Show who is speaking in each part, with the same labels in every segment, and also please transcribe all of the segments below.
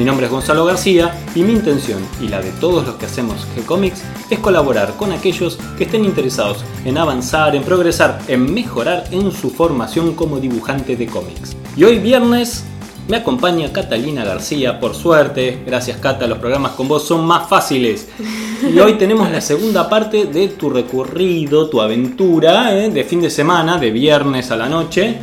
Speaker 1: Mi nombre es Gonzalo García y mi intención y la de todos los que hacemos G-Comics es colaborar con aquellos que estén interesados en avanzar, en progresar, en mejorar en su formación como dibujante de cómics. Y hoy viernes me acompaña Catalina García, por suerte. Gracias Cata, los programas con vos son más fáciles. Y hoy tenemos la segunda parte de tu recorrido, tu aventura ¿eh? de fin de semana, de viernes a la noche,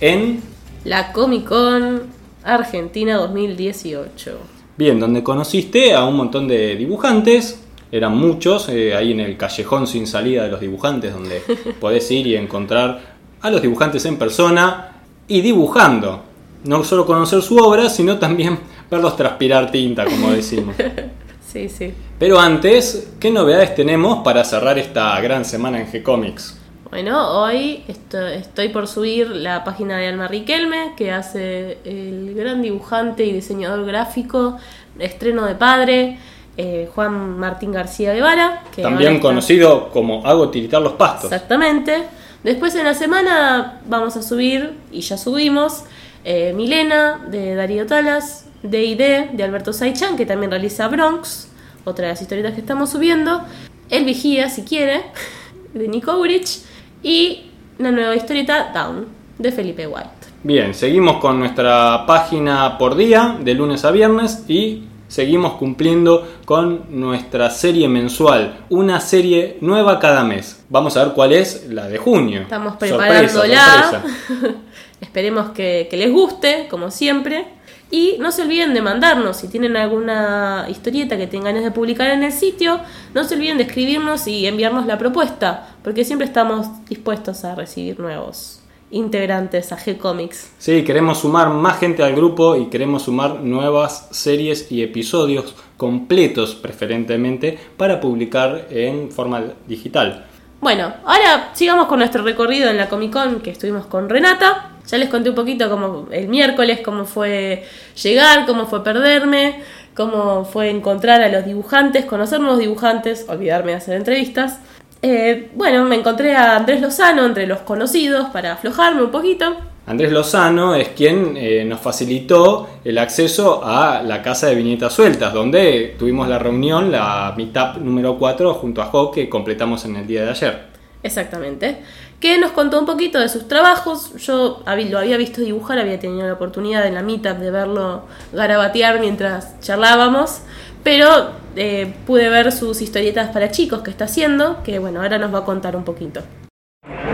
Speaker 1: en...
Speaker 2: La Comic Con Argentina 2018.
Speaker 1: Bien, donde conociste a un montón de dibujantes. Eran muchos, eh, ahí en el callejón sin salida de los dibujantes, donde podés ir y encontrar a los dibujantes en persona y dibujando no solo conocer su obra, sino también verlos transpirar tinta, como decimos.
Speaker 2: sí, sí.
Speaker 1: Pero antes, ¿qué novedades tenemos para cerrar esta gran semana en G-Comics?
Speaker 2: Bueno, hoy estoy por subir la página de Alma Riquelme, que hace el gran dibujante y diseñador gráfico, estreno de padre, eh, Juan Martín García Guevara.
Speaker 1: Que También conocido como Hago Tiritar los Pastos.
Speaker 2: Exactamente. Después en la semana vamos a subir, y ya subimos, eh, Milena, de Darío Talas, D&D, de Alberto Saichan, que también realiza Bronx, otra de las historietas que estamos subiendo, El Vigía, si quiere, de Nico Urich, y la nueva historieta Down, de Felipe White.
Speaker 1: Bien, seguimos con nuestra página por día, de lunes a viernes, y seguimos cumpliendo con nuestra serie mensual, una serie nueva cada mes. Vamos a ver cuál es la de junio.
Speaker 2: Estamos preparándola. Esperemos que, les guste, como siempre. Y no se olviden de mandarnos, si tienen alguna historieta que tengan ganas de publicar en el sitio, no se olviden de escribirnos y enviarnos la propuesta, porque siempre estamos dispuestos a recibir nuevos integrantes a G-Comics.
Speaker 1: Sí, queremos sumar más gente al grupo y queremos sumar nuevas series y episodios completos preferentemente para publicar en forma digital.
Speaker 2: Bueno, ahora sigamos con nuestro recorrido en la Comic Con que estuvimos con Renata. Ya les conté un poquito como el miércoles cómo fue llegar, cómo fue perderme, cómo fue encontrar a los dibujantes, conocer nuevos dibujantes, olvidarme de hacer entrevistas. Eh, bueno, me encontré a Andrés Lozano entre los conocidos para aflojarme un poquito.
Speaker 1: Andrés Lozano es quien eh, nos facilitó el acceso a la casa de viñetas sueltas, donde tuvimos la reunión, la meetup número 4, junto a Jo, que completamos en el día de ayer.
Speaker 2: Exactamente que nos contó un poquito de sus trabajos. Yo lo había visto dibujar, había tenido la oportunidad en la meetup de verlo garabatear mientras charlábamos, pero eh, pude ver sus historietas para chicos que está haciendo, que bueno, ahora nos va a contar un poquito.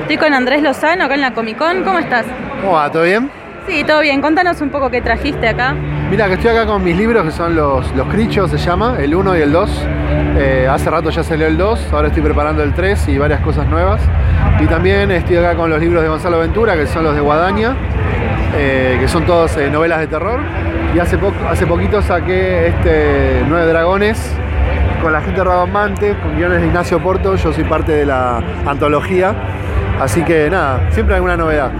Speaker 2: Estoy con Andrés Lozano acá en la Comic Con, ¿cómo estás?
Speaker 3: ¿Cómo va? ¿Todo bien?
Speaker 2: Sí, todo bien. Contanos un poco qué trajiste acá.
Speaker 3: Mira, que estoy acá con mis libros que son los, los Crichos, se llama, el 1 y el 2. Eh, hace rato ya salió el 2, ahora estoy preparando el 3 y varias cosas nuevas. Y también estoy acá con los libros de Gonzalo Ventura, que son los de Guadaña, eh, que son todos eh, novelas de terror. Y hace, hace poquito saqué este Nueve Dragones con la gente de Radamante, con guiones de Ignacio Porto. Yo soy parte de la antología. Así que nada, siempre alguna novedad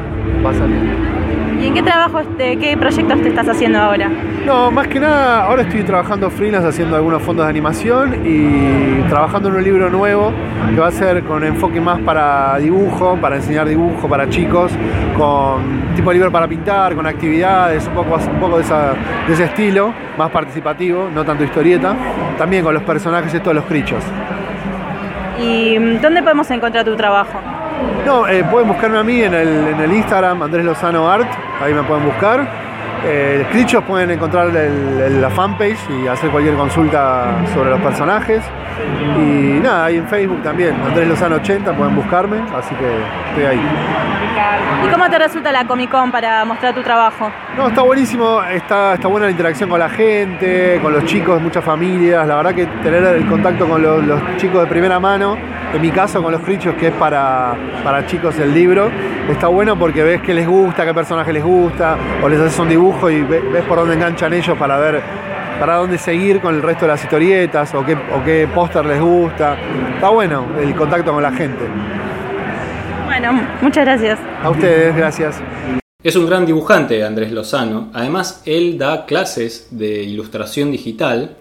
Speaker 3: va a salir.
Speaker 2: ¿Y en qué trabajo, este, qué proyectos te estás haciendo ahora?
Speaker 3: No, más que nada, ahora estoy trabajando freelance haciendo algunos fondos de animación y trabajando en un libro nuevo que va a ser con enfoque más para dibujo, para enseñar dibujo para chicos, con tipo libro para pintar, con actividades, un poco, un poco de, de ese estilo, más participativo, no tanto historieta, también con los personajes estos los crichos.
Speaker 2: ¿Y dónde podemos encontrar tu trabajo?
Speaker 3: No, eh, pueden buscarme a mí en el, en el Instagram Andrés Lozano Art, ahí me pueden buscar. Eh, pueden encontrar la fanpage y hacer cualquier consulta sobre los personajes. Y nada, ahí en Facebook también, Andrés Lozano 80, pueden buscarme, así que estoy ahí.
Speaker 2: ¿Y cómo te resulta la Comic Con para mostrar tu trabajo?
Speaker 3: No, está buenísimo, está, está buena la interacción con la gente, con los chicos, muchas familias. La verdad que tener el contacto con los, chicos de primera mano, en mi caso con los crichos, que es para, para chicos el libro, está bueno porque ves qué les gusta, qué personaje les gusta, o les haces un dibujo y ves por dónde enganchan ellos para ver para dónde seguir con el resto de las historietas o qué, o qué póster les gusta. Está bueno el contacto con la gente.
Speaker 4: Bueno, muchas gracias.
Speaker 3: A ustedes, gracias.
Speaker 1: Es un gran dibujante, Andrés Lozano. Además, él da clases de ilustración digital.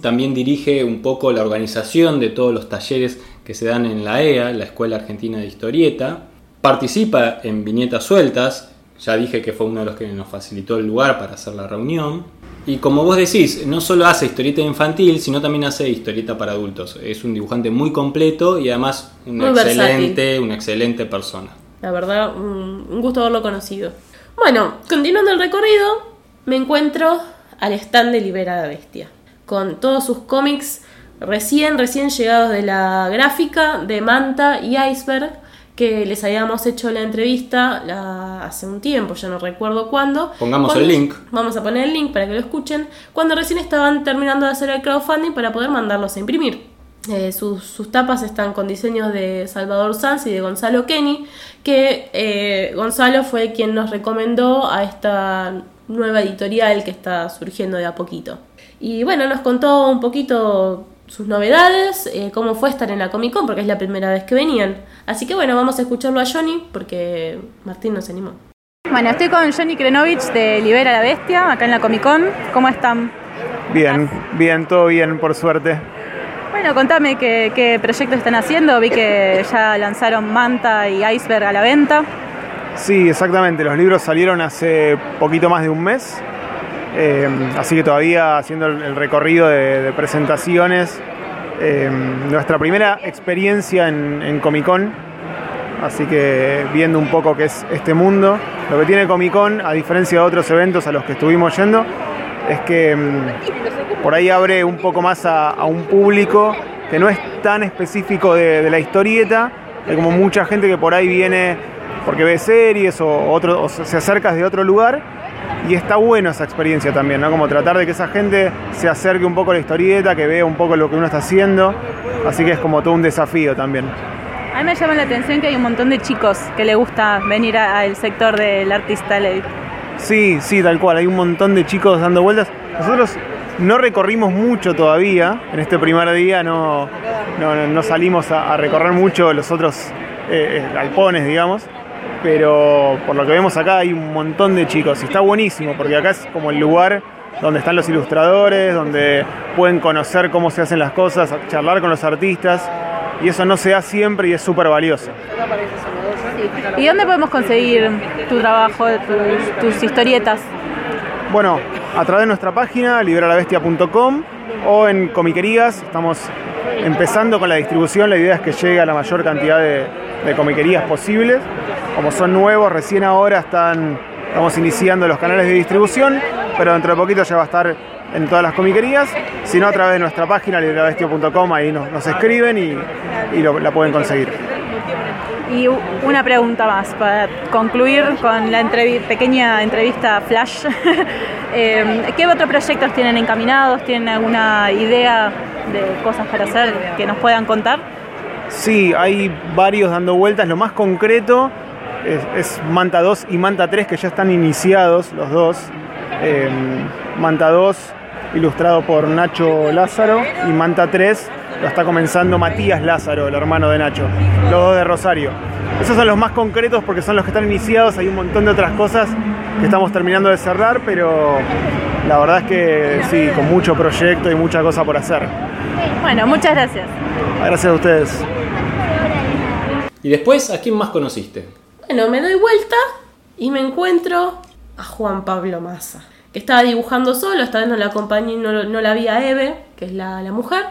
Speaker 1: También dirige un poco la organización de todos los talleres que se dan en la EA, la Escuela Argentina de Historieta. Participa en viñetas sueltas. Ya dije que fue uno de los que nos facilitó el lugar para hacer la reunión. Y como vos decís, no solo hace historieta infantil, sino también hace historieta para adultos. Es un dibujante muy completo y además una, excelente, una excelente persona.
Speaker 2: La verdad, un gusto haberlo conocido. Bueno, continuando el recorrido, me encuentro al stand de Libera la Bestia, con todos sus cómics recién, recién llegados de la gráfica de Manta y Iceberg, que les habíamos hecho la entrevista hace un tiempo, ya no recuerdo cuándo.
Speaker 1: Pongamos el link.
Speaker 2: Vamos a poner el link para que lo escuchen. Cuando recién estaban terminando de hacer el crowdfunding para poder mandarlos a imprimir. Eh, sus, tapas están con diseños de Salvador Sanz y de Gonzalo Kenny, que eh, Gonzalo fue quien nos recomendó a esta nueva editorial que está surgiendo de a poquito. Y bueno, nos contó un poquito sus novedades, eh, cómo fue estar en la Comic Con, porque es la primera vez que venían. Así que bueno, vamos a escucharlo a Johnny, porque Martín nos animó.
Speaker 4: Bueno, estoy con Johnny Krenovich de Libera la Bestia, acá en la Comic Con. ¿Cómo están?
Speaker 5: Bien, bien, todo bien, por suerte.
Speaker 4: Bueno, contame qué, qué proyectos están haciendo. Vi que ya lanzaron Manta y Iceberg a la venta.
Speaker 5: Sí, exactamente. Los libros salieron hace poquito más de un mes. Eh, así que todavía haciendo el recorrido de, presentaciones, eh, nuestra primera experiencia en, Comic Con, así que viendo un poco qué es este mundo. Lo que tiene Comic Con, a diferencia de otros eventos a los que estuvimos yendo, es que mm, por ahí abre un poco más a, un público que no es tan específico de, la historieta, hay como mucha gente que por ahí viene porque ve series o, otro, o se acerca de otro lugar y está buena esa experiencia también, ¿no? Como tratar de que esa gente se acerque un poco a la historieta, que vea un poco lo que uno está haciendo. Así que es como todo un desafío también.
Speaker 4: A mí me llama la atención que hay un montón de chicos que le gusta venir al sector del artista ley.
Speaker 5: Sí, sí, tal cual. Hay un montón de chicos dando vueltas. Nosotros no recorrimos mucho todavía. En este primer día no, no, salimos a, recorrer mucho los otros eh, eh, galpones, digamos pero por lo que vemos acá hay un montón de chicos y está buenísimo porque acá es como el lugar donde están los ilustradores, donde pueden conocer cómo se hacen las cosas, charlar con los artistas y eso no se da siempre y es súper valioso.
Speaker 4: ¿Y dónde podemos conseguir tu trabajo, tus, tus historietas?
Speaker 5: Bueno, a través de nuestra página liberalavestia.com o en comiquerías, estamos empezando con la distribución, la idea es que llegue a la mayor cantidad de, comiquerías posibles. Como son nuevos, recién ahora están, estamos iniciando los canales de distribución, pero dentro de poquito ya va a estar en todas las comiquerías, sino a través de nuestra página librabestio.com, ahí nos, escriben y, la pueden conseguir.
Speaker 4: Y una pregunta más para concluir con la pequeña entrevista flash. Eh, ¿Qué otros proyectos tienen encaminados? ¿Tienen alguna idea de cosas para hacer que nos puedan contar?
Speaker 5: Sí, hay varios dando vueltas. Lo más concreto es, Manta 2 y Manta 3 que ya están iniciados los dos. Em, Manta 2 ilustrado por Nacho Lázaro y Manta 3 lo está comenzando Matías Lázaro, el hermano de Nacho, los dos de Rosario. Esos son los más concretos porque son los que están iniciados, hay un montón de otras cosas que estamos terminando de cerrar, pero la verdad es que sí, con mucho proyecto y mucha cosa por hacer.
Speaker 4: Bueno, muchas gracias.
Speaker 5: Gracias a ustedes.
Speaker 1: ¿Y después a quién más conociste?
Speaker 2: Bueno, me doy vuelta y me encuentro a Juan Pablo Massa, que estaba dibujando solo, esta vez no la acompañé, no, no la vi a Eve, que es la, mujer.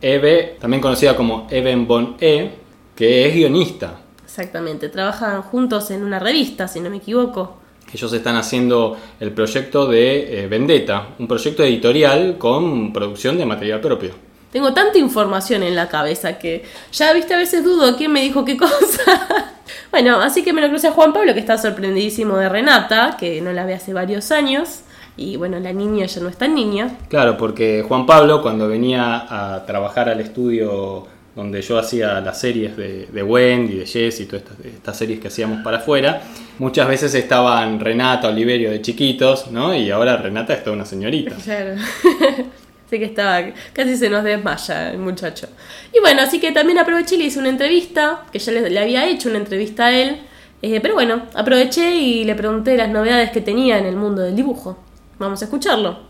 Speaker 1: Eve, también conocida como Eben Bon E, que es guionista.
Speaker 2: Exactamente, trabajan juntos en una revista, si no me equivoco.
Speaker 1: Ellos están haciendo el proyecto de eh, Vendetta, un proyecto editorial con producción de material propio.
Speaker 2: Tengo tanta información en la cabeza que ya, viste, a veces dudo quién me dijo qué cosa. bueno, así que me lo crucé a Juan Pablo, que está sorprendidísimo de Renata, que no la ve hace varios años. Y bueno, la niña ya no es tan niña.
Speaker 1: Claro, porque Juan Pablo, cuando venía a trabajar al estudio donde yo hacía las series de, de Wendy, de Jess y todas estas, estas series que hacíamos para afuera, muchas veces estaban Renata, Oliverio de chiquitos, ¿no? Y ahora Renata es toda una señorita.
Speaker 2: Claro. Así que estaba, casi se nos desmaya el muchacho. Y bueno, así que también aproveché y le hice una entrevista, que ya le, le había hecho una entrevista a él. eh, pero bueno, aproveché y le pregunté las novedades que tenía en el mundo del dibujo. Vamos a escucharlo.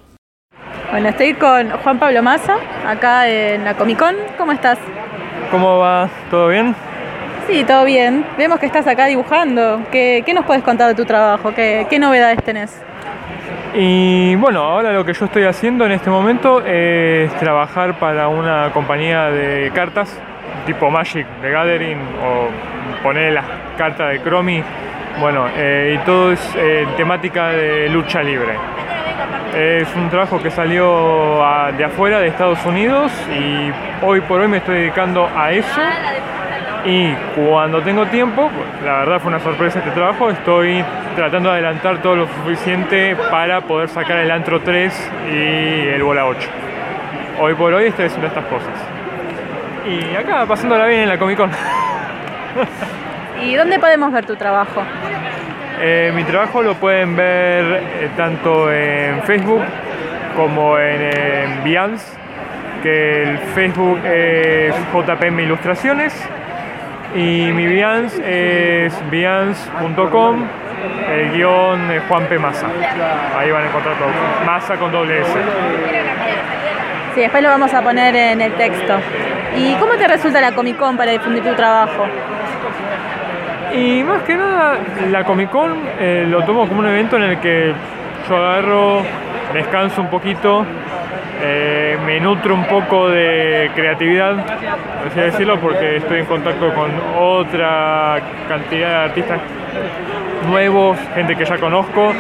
Speaker 4: Bueno, estoy con Juan Pablo Massa, acá en la Comic Con. ¿Cómo estás?
Speaker 6: ¿Cómo va? ¿Todo bien?
Speaker 4: Sí, todo bien. Vemos que estás acá dibujando. ¿Qué, qué nos puedes contar de tu trabajo? ¿Qué, qué novedades tenés?
Speaker 6: Y bueno, ahora lo que yo estoy haciendo en este momento es trabajar para una compañía de cartas tipo Magic de Gathering o poner las cartas de Chromie. Bueno, eh, y todo es eh, temática de lucha libre. Es un trabajo que salió a- de afuera, de Estados Unidos, y hoy por hoy me estoy dedicando a eso. Y cuando tengo tiempo, la verdad fue una sorpresa este trabajo, estoy tratando de adelantar todo lo suficiente para poder sacar el Antro 3 y el Bola 8. Hoy por hoy estoy haciendo estas cosas. Y acá pasándola bien en la Comic Con.
Speaker 4: ¿Y dónde podemos ver tu trabajo?
Speaker 6: Eh, mi trabajo lo pueden ver eh, tanto en Facebook como en, en que el Facebook es JPM Ilustraciones y mi Behance es behance.com, el guion Juan P. Massa. Ahí van a encontrar todo. Massa con doble S.
Speaker 4: Sí, después lo vamos a poner en el texto. ¿Y cómo te resulta la Comic Con para difundir tu trabajo?
Speaker 6: Y más que nada, la Comic Con eh, lo tomo como un evento en el que yo agarro, descanso un poquito, eh, me nutro un poco de creatividad, así decirlo, porque estoy en contacto con otra cantidad de artistas nuevos, gente que ya conozco,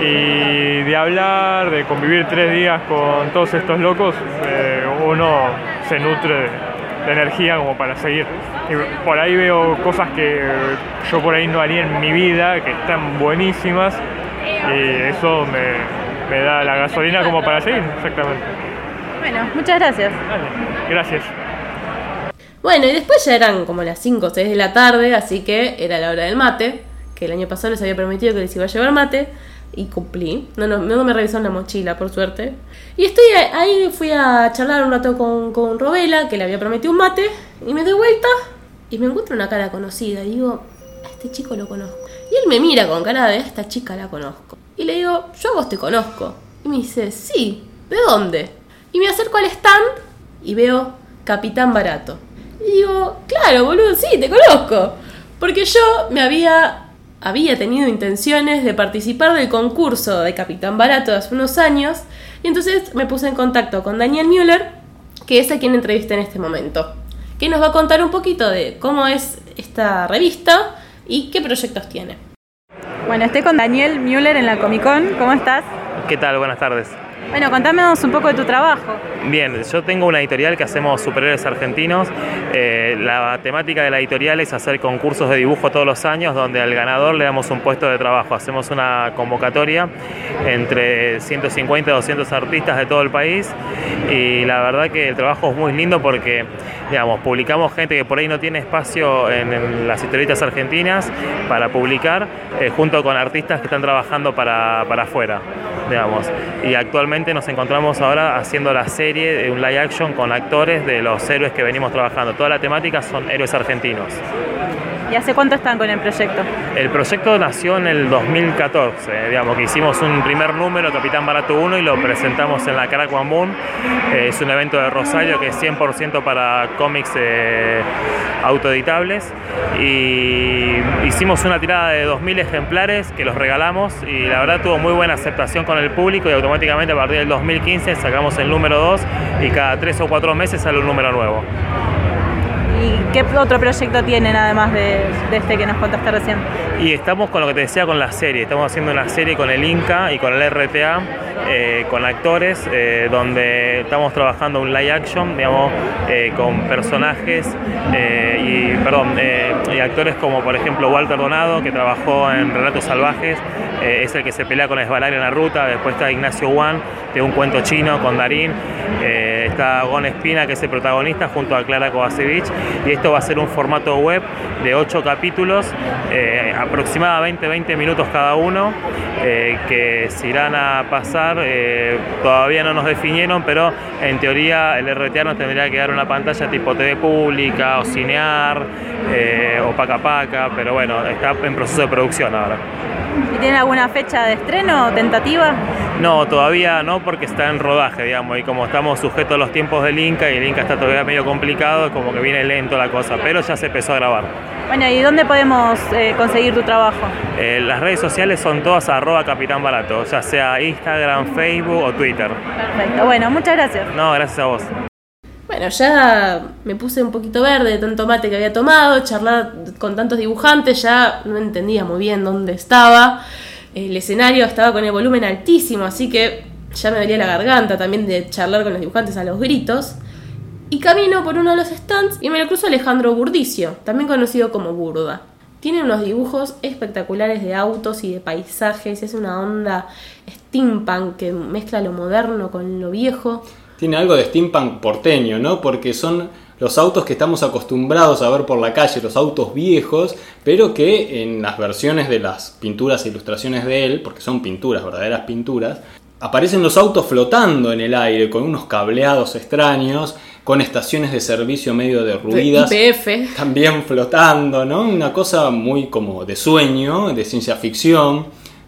Speaker 6: y de hablar, de convivir tres días con todos estos locos, eh, uno se nutre de, de energía como para seguir. Y por ahí veo cosas que yo por ahí no haría en mi vida, que están buenísimas, y eso me, me da la gasolina como para seguir, exactamente.
Speaker 4: Bueno, muchas gracias.
Speaker 6: Dale, Gracias.
Speaker 2: Bueno, y después ya eran como las 5 o 6 de la tarde, así que era la hora del mate, que el año pasado les había prometido que les iba a llevar mate, y cumplí. No, no, no me revisaron la mochila, por suerte. Y estoy ahí, fui a charlar un rato con, con Robela, que le había prometido un mate, y me doy vuelta, y me encuentro una cara conocida, y digo, a este chico lo conozco. Y él me mira con cara de, esta chica la conozco. Y le digo, yo a vos te conozco. Y me dice, sí, ¿de dónde? Y me acerco al stand y veo Capitán Barato. Y digo, claro, boludo, sí, te conozco. Porque yo me había, había tenido intenciones de participar del concurso de Capitán Barato hace unos años. Y entonces me puse en contacto con Daniel Müller, que es a quien entrevisté en este momento. Que nos va a contar un poquito de cómo es esta revista y qué proyectos tiene.
Speaker 4: Bueno, estoy con Daniel Müller en la Comic Con. ¿Cómo estás?
Speaker 7: ¿Qué tal? Buenas tardes.
Speaker 4: Bueno, contanos un poco de tu trabajo.
Speaker 7: Bien, yo tengo una editorial que hacemos superhéroes argentinos. Eh, la temática de la editorial es hacer concursos de dibujo todos los años donde al ganador le damos un puesto de trabajo. Hacemos una convocatoria entre 150 y 200 artistas de todo el país y la verdad que el trabajo es muy lindo porque digamos, publicamos gente que por ahí no tiene espacio en, las historietas argentinas para publicar eh, junto con artistas que están trabajando para, para afuera. Digamos. Y actualmente nos encontramos ahora haciendo la serie de un live action con actores de los héroes que venimos trabajando. Toda la temática son héroes argentinos.
Speaker 4: ¿Y hace cuánto están con el proyecto?
Speaker 7: El proyecto nació en el 2014, digamos que hicimos un primer número, Capitán Barato 1, y lo presentamos en la Carac Moon. Eh, es un evento de Rosario que es 100% para cómics eh, autoeditables. Y hicimos una tirada de 2.000 ejemplares que los regalamos y la verdad tuvo muy buena aceptación con el público y automáticamente a partir del 2015 sacamos el número 2 y cada 3 o 4 meses sale un número nuevo.
Speaker 4: ¿Y qué otro proyecto tienen además de, de este que nos contaste recién?
Speaker 7: Y estamos con lo que te decía con la serie, estamos haciendo una serie con el Inca y con el RTA, eh, con actores, eh, donde estamos trabajando un live action, digamos, eh, con personajes y, actores como por ejemplo Walter Donado, que trabajó en Relatos Salvajes, es el que se pelea con Esbalar en la ruta, después está Ignacio Wan, de un cuento chino con Darín, está Gon Espina, que es el protagonista, junto a Clara Kovacevic. Y esto va a ser un formato web de 8 capítulos, eh, aproximadamente 20 minutos cada uno, eh, que se irán a pasar. todavía no nos definieron, pero en teoría el RTA nos tendría que dar una pantalla tipo TV pública o cinear o paca paca, pero bueno, está en proceso de producción ahora.
Speaker 4: ¿Y tiene alguna fecha de estreno tentativa?
Speaker 7: No, todavía no, porque está en rodaje, digamos, y como estamos sujetos a los tiempos del Inca y el Inca está todavía medio complicado, como que viene lento la cosa, pero ya se empezó a grabar.
Speaker 4: Bueno, ¿y dónde podemos eh, conseguir tu trabajo?
Speaker 7: Eh, las redes sociales son todas arroba capitán barato, ya sea Instagram, Facebook o Twitter.
Speaker 4: Perfecto, bueno, muchas gracias.
Speaker 7: No, gracias a vos.
Speaker 2: Bueno, ya me puse un poquito verde de tanto mate que había tomado, charlar con tantos dibujantes, ya no entendía muy bien dónde estaba. El escenario estaba con el volumen altísimo, así que ya me dolía la garganta también de charlar con los dibujantes a los gritos. Y camino por uno de los stands y me lo cruzo Alejandro Burdicio, también conocido como Burda. Tiene unos dibujos espectaculares de autos y de paisajes, es una onda steampunk que mezcla lo moderno con lo viejo
Speaker 1: tiene algo de steampunk porteño, ¿no? Porque son los autos que estamos acostumbrados a ver por la calle, los autos viejos, pero que en las versiones de las pinturas e ilustraciones de él, porque son pinturas, verdaderas pinturas, aparecen los autos flotando en el aire con unos cableados extraños, con estaciones de servicio medio derruidas,
Speaker 2: IPF.
Speaker 1: también flotando, ¿no? Una cosa muy como de sueño, de ciencia ficción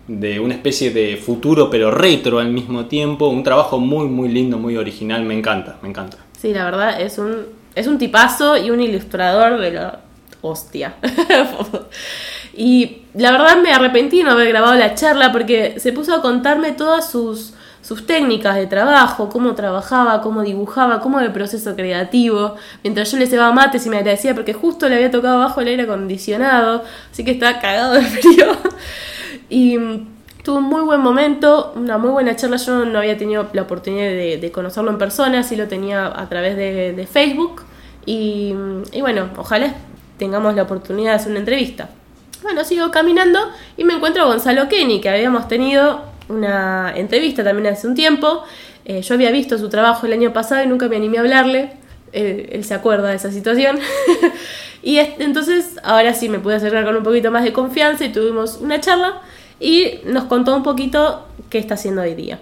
Speaker 1: de una especie de futuro pero retro al mismo tiempo, un trabajo muy muy lindo, muy original, me encanta, me encanta.
Speaker 2: Sí, la verdad es un es un tipazo y un ilustrador de la hostia. y la verdad me arrepentí no haber grabado la charla porque se puso a contarme todas sus sus técnicas de trabajo, cómo trabajaba, cómo dibujaba, cómo el proceso creativo, mientras yo le cebaba mates y me agradecía porque justo le había tocado abajo el aire acondicionado, así que estaba cagado de frío. Y tuvo un muy buen momento, una muy buena charla. Yo no había tenido la oportunidad de, conocerlo en persona, sí lo tenía a través de, Facebook. Y, bueno, ojalá tengamos la oportunidad de hacer una entrevista. Bueno, sigo caminando y me encuentro a Gonzalo Kenny, que habíamos tenido una entrevista también hace un tiempo. Eh, yo había visto su trabajo el año pasado y nunca me animé a hablarle. él se acuerda de esa situación. y entonces ahora sí me pude acercar con un poquito más de confianza y tuvimos una charla y nos contó un poquito qué está haciendo hoy día.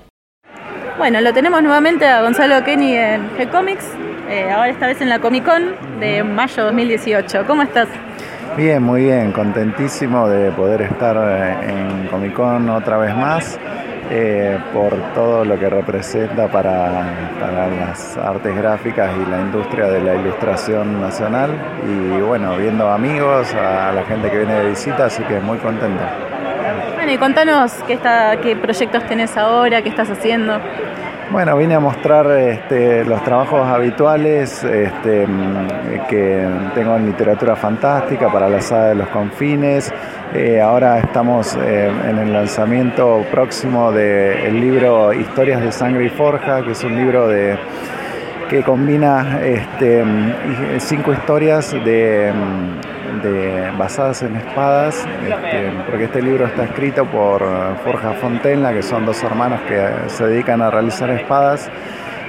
Speaker 4: Bueno, lo tenemos nuevamente a Gonzalo Kenny en G-Comics, eh, ahora esta vez en la Comic Con de mayo 2018. ¿Cómo estás?
Speaker 8: Bien, muy bien, contentísimo de poder estar eh, en Comic Con otra vez más. Eh, por todo lo que representa para, para, las artes gráficas y la industria de la ilustración nacional. Y bueno, viendo amigos, a la gente que viene de visita, así que muy contento.
Speaker 4: Bueno, y contanos qué, está, qué proyectos tenés ahora, qué estás haciendo.
Speaker 8: Bueno, vine a mostrar este, los trabajos habituales este, que tengo en literatura fantástica para la saga de los confines. Eh, ahora estamos eh, en el lanzamiento próximo del libro Historias de Sangre y Forja, que es un libro de, que combina este, cinco historias de basadas en espadas, este, porque este libro está escrito por Forja Fontenla, que son dos hermanos que se dedican a realizar espadas.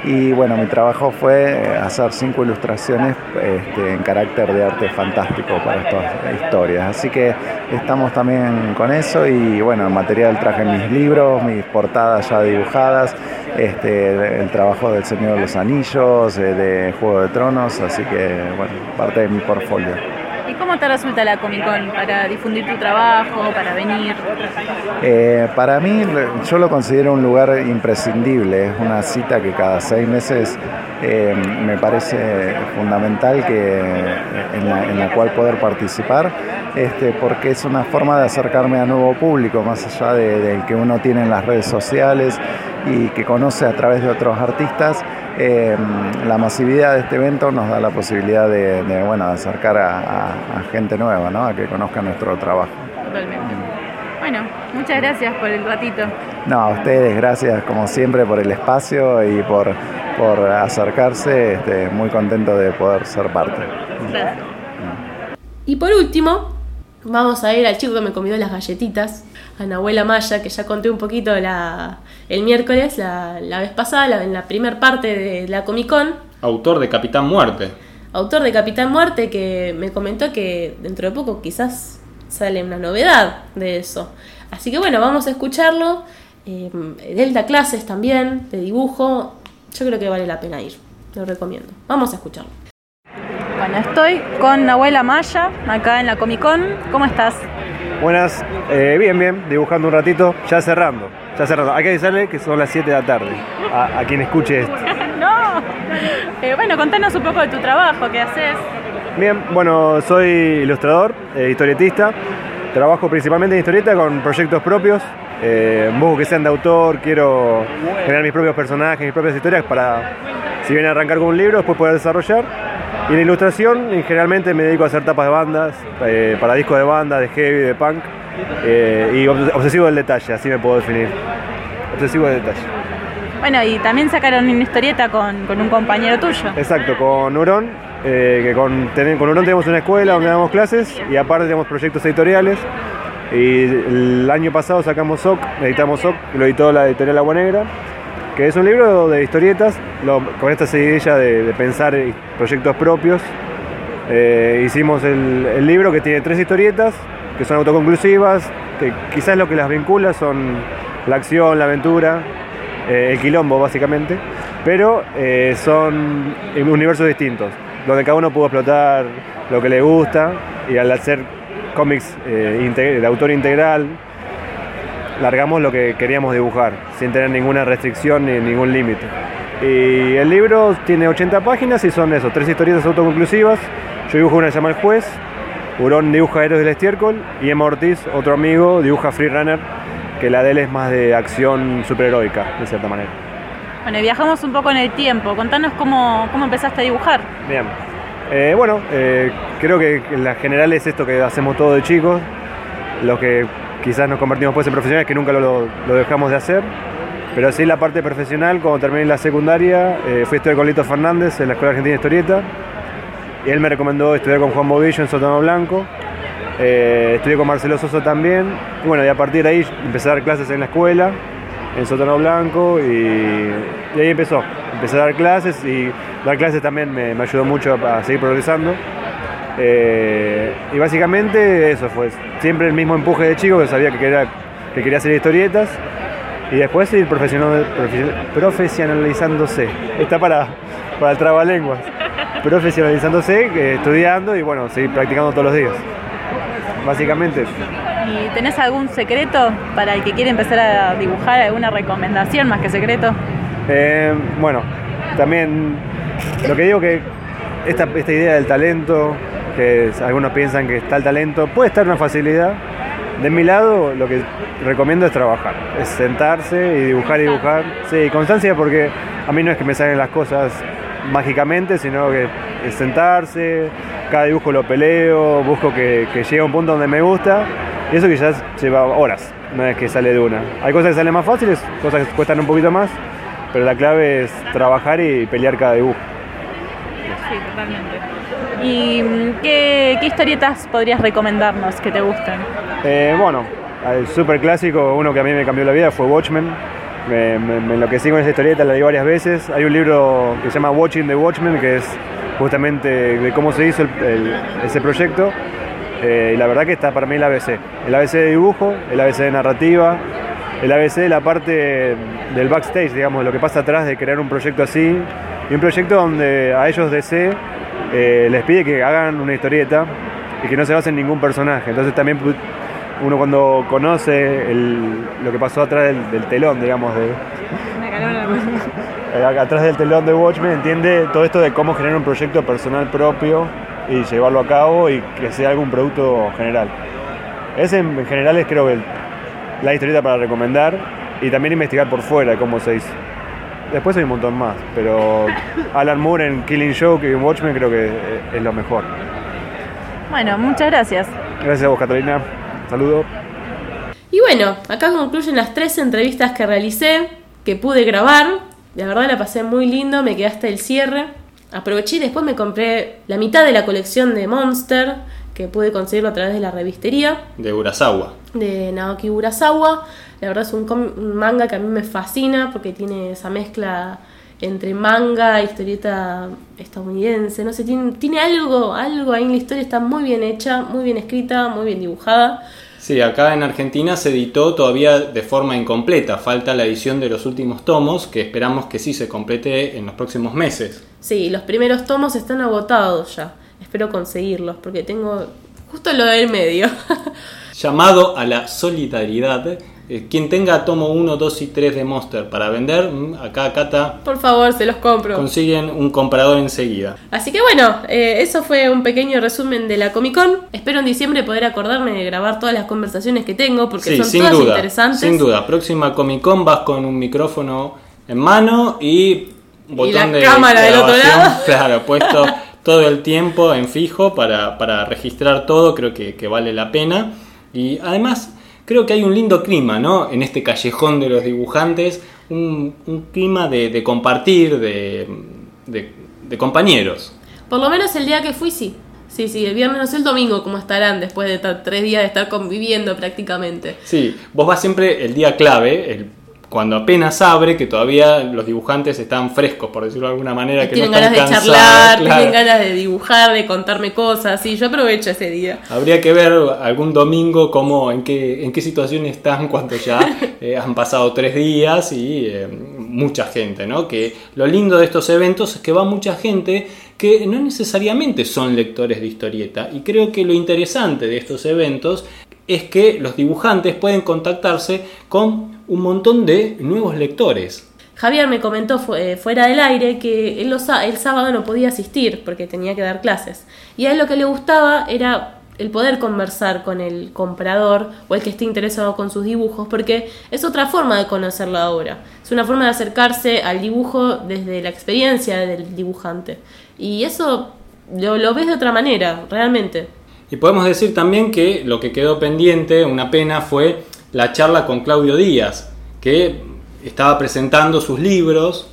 Speaker 8: Y bueno, mi trabajo fue hacer cinco ilustraciones este, en carácter de arte fantástico para estas historias. Así que estamos también con eso y bueno, el material traje mis libros, mis portadas ya dibujadas, este, el trabajo del Señor de los Anillos, eh, de Juego de Tronos, así que bueno, parte de mi portfolio.
Speaker 4: ¿Y cómo te resulta la Comic Con para difundir tu trabajo, para venir?
Speaker 8: Eh, para mí, yo lo considero un lugar imprescindible. Es una cita que cada seis meses eh, me parece fundamental que, en, la, cual poder participar, este, porque es una forma de acercarme a nuevo público, más allá del que uno tiene en las redes sociales y que conoce a través de otros artistas. Eh, la masividad de este evento nos da la posibilidad de, bueno, acercar a, gente nueva, ¿no? a que conozca nuestro trabajo.
Speaker 4: Totalmente. Bueno, muchas gracias por el ratito.
Speaker 8: No, a ustedes, gracias como siempre por el espacio y por, por acercarse. Este, muy contento de poder ser parte.
Speaker 2: Y por último, vamos a ir al chico que me comió las galletitas, a Nahuela Maya, que ya conté un poquito la, el miércoles, la, la vez pasada, la- en la primer parte de la Comic Con,
Speaker 1: Autor de Capitán Muerte.
Speaker 2: autor de Capitán Muerte, que me comentó que dentro de poco quizás sale una novedad de eso. Así que bueno, vamos a escucharlo. Eh, Delta Clases también, de dibujo. Yo creo que vale la pena ir. Lo recomiendo. Vamos a escucharlo.
Speaker 4: Bueno, estoy con Nahuela Maya, acá en la Comic Con. ¿Cómo estás?
Speaker 9: Buenas, eh, bien, bien, dibujando un ratito, ya cerrando, ya cerrando. Hay que avisarle que son las 7 de la tarde, a, a quien escuche esto.
Speaker 4: no. Eh, bueno, contanos un poco de tu trabajo, qué haces.
Speaker 9: Bien, bueno, soy ilustrador, eh, historietista, trabajo principalmente en historieta con proyectos propios, busco que sean de autor, quiero generar mis propios personajes, mis propias historias para, si bien arrancar con un libro, después poder desarrollar. Y en ilustración, generalmente me dedico a hacer tapas de bandas, eh, para discos de banda, de heavy, de punk, eh, y obs- obsesivo del detalle, así me puedo definir. Obsesivo del detalle.
Speaker 4: Bueno, y también sacaron una historieta con, con un compañero tuyo.
Speaker 9: Exacto, con Hurón, eh, que con, ten- con Hurón tenemos una escuela donde damos clases y aparte tenemos proyectos editoriales. Y el año pasado sacamos SOC, editamos SOC, lo editó la editorial Agua Negra, que es un libro de historietas, con esta seguidilla de, pensar en proyectos propios. Eh, hicimos el, libro que tiene tres historietas, que son autoconclusivas, que quizás lo que las vincula son la acción, la aventura, eh, el quilombo básicamente, pero eh, son universos distintos, donde cada uno pudo explotar lo que le gusta y al hacer cómics de autor integral, largamos lo que queríamos dibujar, sin tener ninguna restricción ni ningún límite. Y el libro tiene 80 páginas y son eso, tres historietas autoconclusivas. Yo dibujo una que se llama El Juez, Hurón dibuja Héroes del Estiércol y Emma Ortiz, otro amigo, dibuja Free Runner, que la de él es más de acción superheroica, de cierta manera.
Speaker 4: Bueno, y viajamos un poco en el tiempo. Contanos cómo, cómo empezaste a dibujar.
Speaker 9: Bien. Eh, bueno, eh, creo que en la general es esto que hacemos todos de chicos, lo que quizás nos convertimos después en profesionales, que nunca lo, dejamos de hacer. Pero sí la parte profesional, cuando terminé la secundaria, eh, fui a estudiar con Lito Fernández en la Escuela Argentina de Historieta. Y él me recomendó estudiar con Juan Bobillo en Sótano Blanco. Eh, estudié con Marcelo Soso también. Y bueno, y a partir de ahí empecé a dar clases en la escuela, en Sótano Blanco, y, ahí empezó. Empecé a dar clases y dar clases también me, me ayudó mucho a, a seguir progresando. Eh, y básicamente eso fue siempre el mismo empuje de chico que sabía que quería, que quería hacer historietas y después ir profesional- profe- profesionalizándose. Está para, para el trabalenguas. Profesionalizándose, eh, estudiando y bueno, seguir practicando todos los días. Básicamente.
Speaker 4: ¿Y tenés algún secreto para el que quiere empezar a dibujar? ¿Alguna recomendación más que secreto?
Speaker 9: Eh, bueno, también lo que digo que esta, esta idea del talento, que algunos piensan que está el talento, puede estar una facilidad. De mi lado, lo que recomiendo es trabajar, es sentarse y dibujar y dibujar. Sí, constancia porque a mí no es que me salen las cosas mágicamente, sino que es sentarse, cada dibujo lo peleo, busco que, que llegue a un punto donde me gusta, y eso ya lleva horas, no es que sale de una. Hay cosas que salen más fáciles, cosas que cuestan un poquito más, pero la clave es trabajar y pelear cada dibujo.
Speaker 4: Sí, totalmente. ¿Y mm, qué, historietas podrías recomendarnos que te gusten?
Speaker 9: Eh, bueno, el super clásico, uno que a mí me cambió la vida fue Watchmen. Me, me, me enloquecí con esa historieta, la leí varias veces. Hay un libro que se llama Watching the Watchmen, que es justamente de cómo se hizo ese proyecto. Eh, y la verdad que está para mí el ABC. El ABC de dibujo, el ABC de narrativa, el ABC de la parte del backstage, digamos, lo que pasa atrás de crear un proyecto así. Y un proyecto donde a ellos DC eh, les pide que hagan una historieta y que no se base en ningún personaje. Entonces también uno cuando conoce el- lo que pasó atrás del, del telón, digamos, de, atrás del telón de Watchmen, entiende todo esto de cómo generar un proyecto personal propio y llevarlo a cabo y que sea algún producto general. Ese en, en general es creo que la historieta para recomendar y también investigar por fuera de cómo se hizo. Después hay un montón más, pero Alan Moore en Killing Joke y en Watchmen creo que eh, es lo mejor.
Speaker 4: Bueno, muchas gracias.
Speaker 9: Gracias a vos, Catalina. Saludos.
Speaker 2: Y bueno, acá concluyen las tres entrevistas que realicé, que pude grabar. La verdad la pasé muy lindo, me quedé hasta el cierre. Aproveché y después me compré la mitad de la colección de Monster, que pude conseguirlo a través de la revistería
Speaker 1: De Urasawa.
Speaker 2: de Naoki Urasawa. La verdad es un, un manga que a mí me fascina porque tiene esa mezcla entre manga historieta estadounidense. No sé, tiene, tiene algo, algo ahí en la historia, está muy bien hecha, muy bien escrita, muy bien dibujada.
Speaker 1: Sí, acá en Argentina se editó todavía de forma incompleta. Falta la edición de los últimos tomos, que esperamos que sí se complete en los próximos meses.
Speaker 2: Sí, los primeros tomos están agotados ya. Espero conseguirlos porque tengo justo lo del medio.
Speaker 1: Llamado a la solidaridad. Eh, quien tenga tomo 1, 2 y 3 de Monster para vender, mm, acá Cata
Speaker 2: Por favor, se los compro.
Speaker 1: consiguen un comprador enseguida.
Speaker 2: Así que bueno, eh, eso fue un pequeño resumen de la Comic Con. Espero en diciembre poder acordarme de grabar todas las conversaciones que tengo porque
Speaker 1: Sí,
Speaker 2: son
Speaker 1: sin
Speaker 2: todas
Speaker 1: duda.
Speaker 2: interesantes.
Speaker 1: Sin duda. Próxima Comic Con vas con un micrófono en mano y botón
Speaker 2: la
Speaker 1: de
Speaker 2: cámara del otro
Speaker 1: grabación,
Speaker 2: lado.
Speaker 1: Claro, puesto todo el tiempo en fijo para, para registrar todo. Creo que, que vale la pena. Y además, creo que hay un lindo clima, ¿no? En este callejón de los dibujantes. Un, un clima de, de compartir, de, de- de compañeros.
Speaker 2: Por lo menos el día que fui, sí. Sí, sí, el viernes, no sé el domingo cómo estarán después de tres días de estar conviviendo prácticamente.
Speaker 1: Sí, vos vas siempre el día clave, el- cuando apenas abre, que todavía los dibujantes están frescos, por decirlo de alguna manera, que
Speaker 2: tienen
Speaker 1: no están
Speaker 2: ganas de charlar,
Speaker 1: claro.
Speaker 2: tienen ganas de dibujar, de contarme cosas. Sí, yo aprovecho ese día.
Speaker 1: Habría que ver algún domingo cómo, en qué, en qué situación están cuando ya eh, han pasado tres días y eh, mucha gente, ¿no? Que lo lindo de estos eventos es que va mucha gente que no necesariamente son lectores de historieta y creo que lo interesante de estos eventos es que los dibujantes pueden contactarse con un montón de nuevos lectores.
Speaker 2: Javier me comentó eh, fuera del aire que él los el sábado no podía asistir porque tenía que dar clases. Y a él lo que le gustaba era el poder conversar con el comprador o el que esté interesado con sus dibujos, porque es otra forma de conocer la obra. Es una forma de acercarse al dibujo desde la experiencia del dibujante. Y eso lo, lo ves de otra manera, realmente.
Speaker 1: Y podemos decir también que lo que quedó pendiente, una pena, fue la charla con Claudio Díaz, que estaba presentando sus libros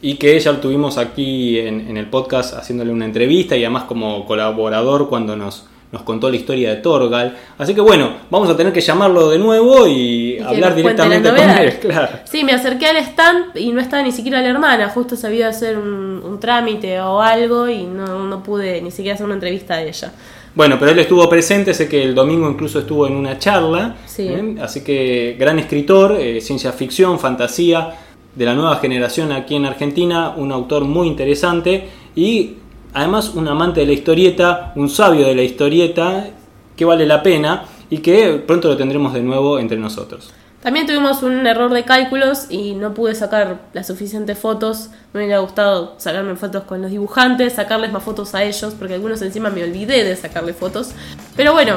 Speaker 1: y que ya lo tuvimos aquí en, en el podcast haciéndole una entrevista y además como colaborador cuando nos, nos contó la historia de Torgal. Así que bueno, vamos a tener que llamarlo de nuevo y, hablar directamente con él. Claro.
Speaker 2: Sí, me acerqué al stand y no estaba ni siquiera la hermana, justo sabía hacer un, un trámite o algo y no, no pude ni siquiera hacer una entrevista a ella.
Speaker 1: Bueno, pero él estuvo presente, sé que el domingo incluso estuvo en una charla,
Speaker 2: Sí.
Speaker 1: ¿eh? así que gran escritor, eh, ciencia ficción, fantasía, de la nueva generación aquí en Argentina, un autor muy interesante y además un amante de la historieta, un sabio de la historieta, que vale la pena y que pronto lo tendremos de nuevo entre nosotros.
Speaker 2: También tuvimos un error de cálculos y no pude sacar las suficientes fotos. Me hubiera gustado sacarme fotos con los dibujantes, sacarles más fotos a ellos, porque algunos encima me olvidé de sacarle fotos. Pero bueno,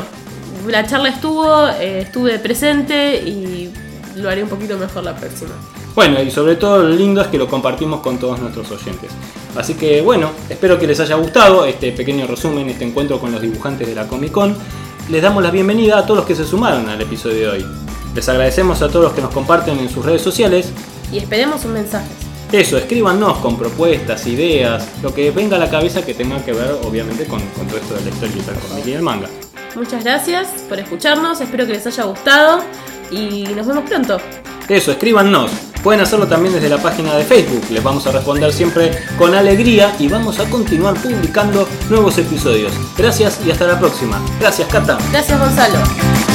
Speaker 2: la charla estuvo, eh, estuve presente y lo haré un poquito mejor la próxima.
Speaker 1: Bueno, y sobre todo lo lindo es que lo compartimos con todos nuestros oyentes. Así que bueno, espero que les haya gustado este pequeño resumen, este encuentro con los dibujantes de la Comic Con. Les damos la bienvenida a todos los que se sumaron al episodio de hoy. Les agradecemos a todos los que nos comparten en sus redes sociales.
Speaker 2: Y esperemos sus mensajes.
Speaker 1: Eso, escríbanos con propuestas, ideas, lo que venga a la cabeza que tenga que ver obviamente con, con todo esto de la historieta, del cómic y del manga.
Speaker 2: Muchas gracias por escucharnos, espero que les haya gustado y nos vemos pronto.
Speaker 1: Eso, escríbanos. Pueden hacerlo también desde la página de Facebook. Les vamos a responder siempre con alegría y vamos a continuar publicando nuevos episodios. Gracias y hasta la próxima. Gracias, Cata.
Speaker 2: Gracias Gonzalo.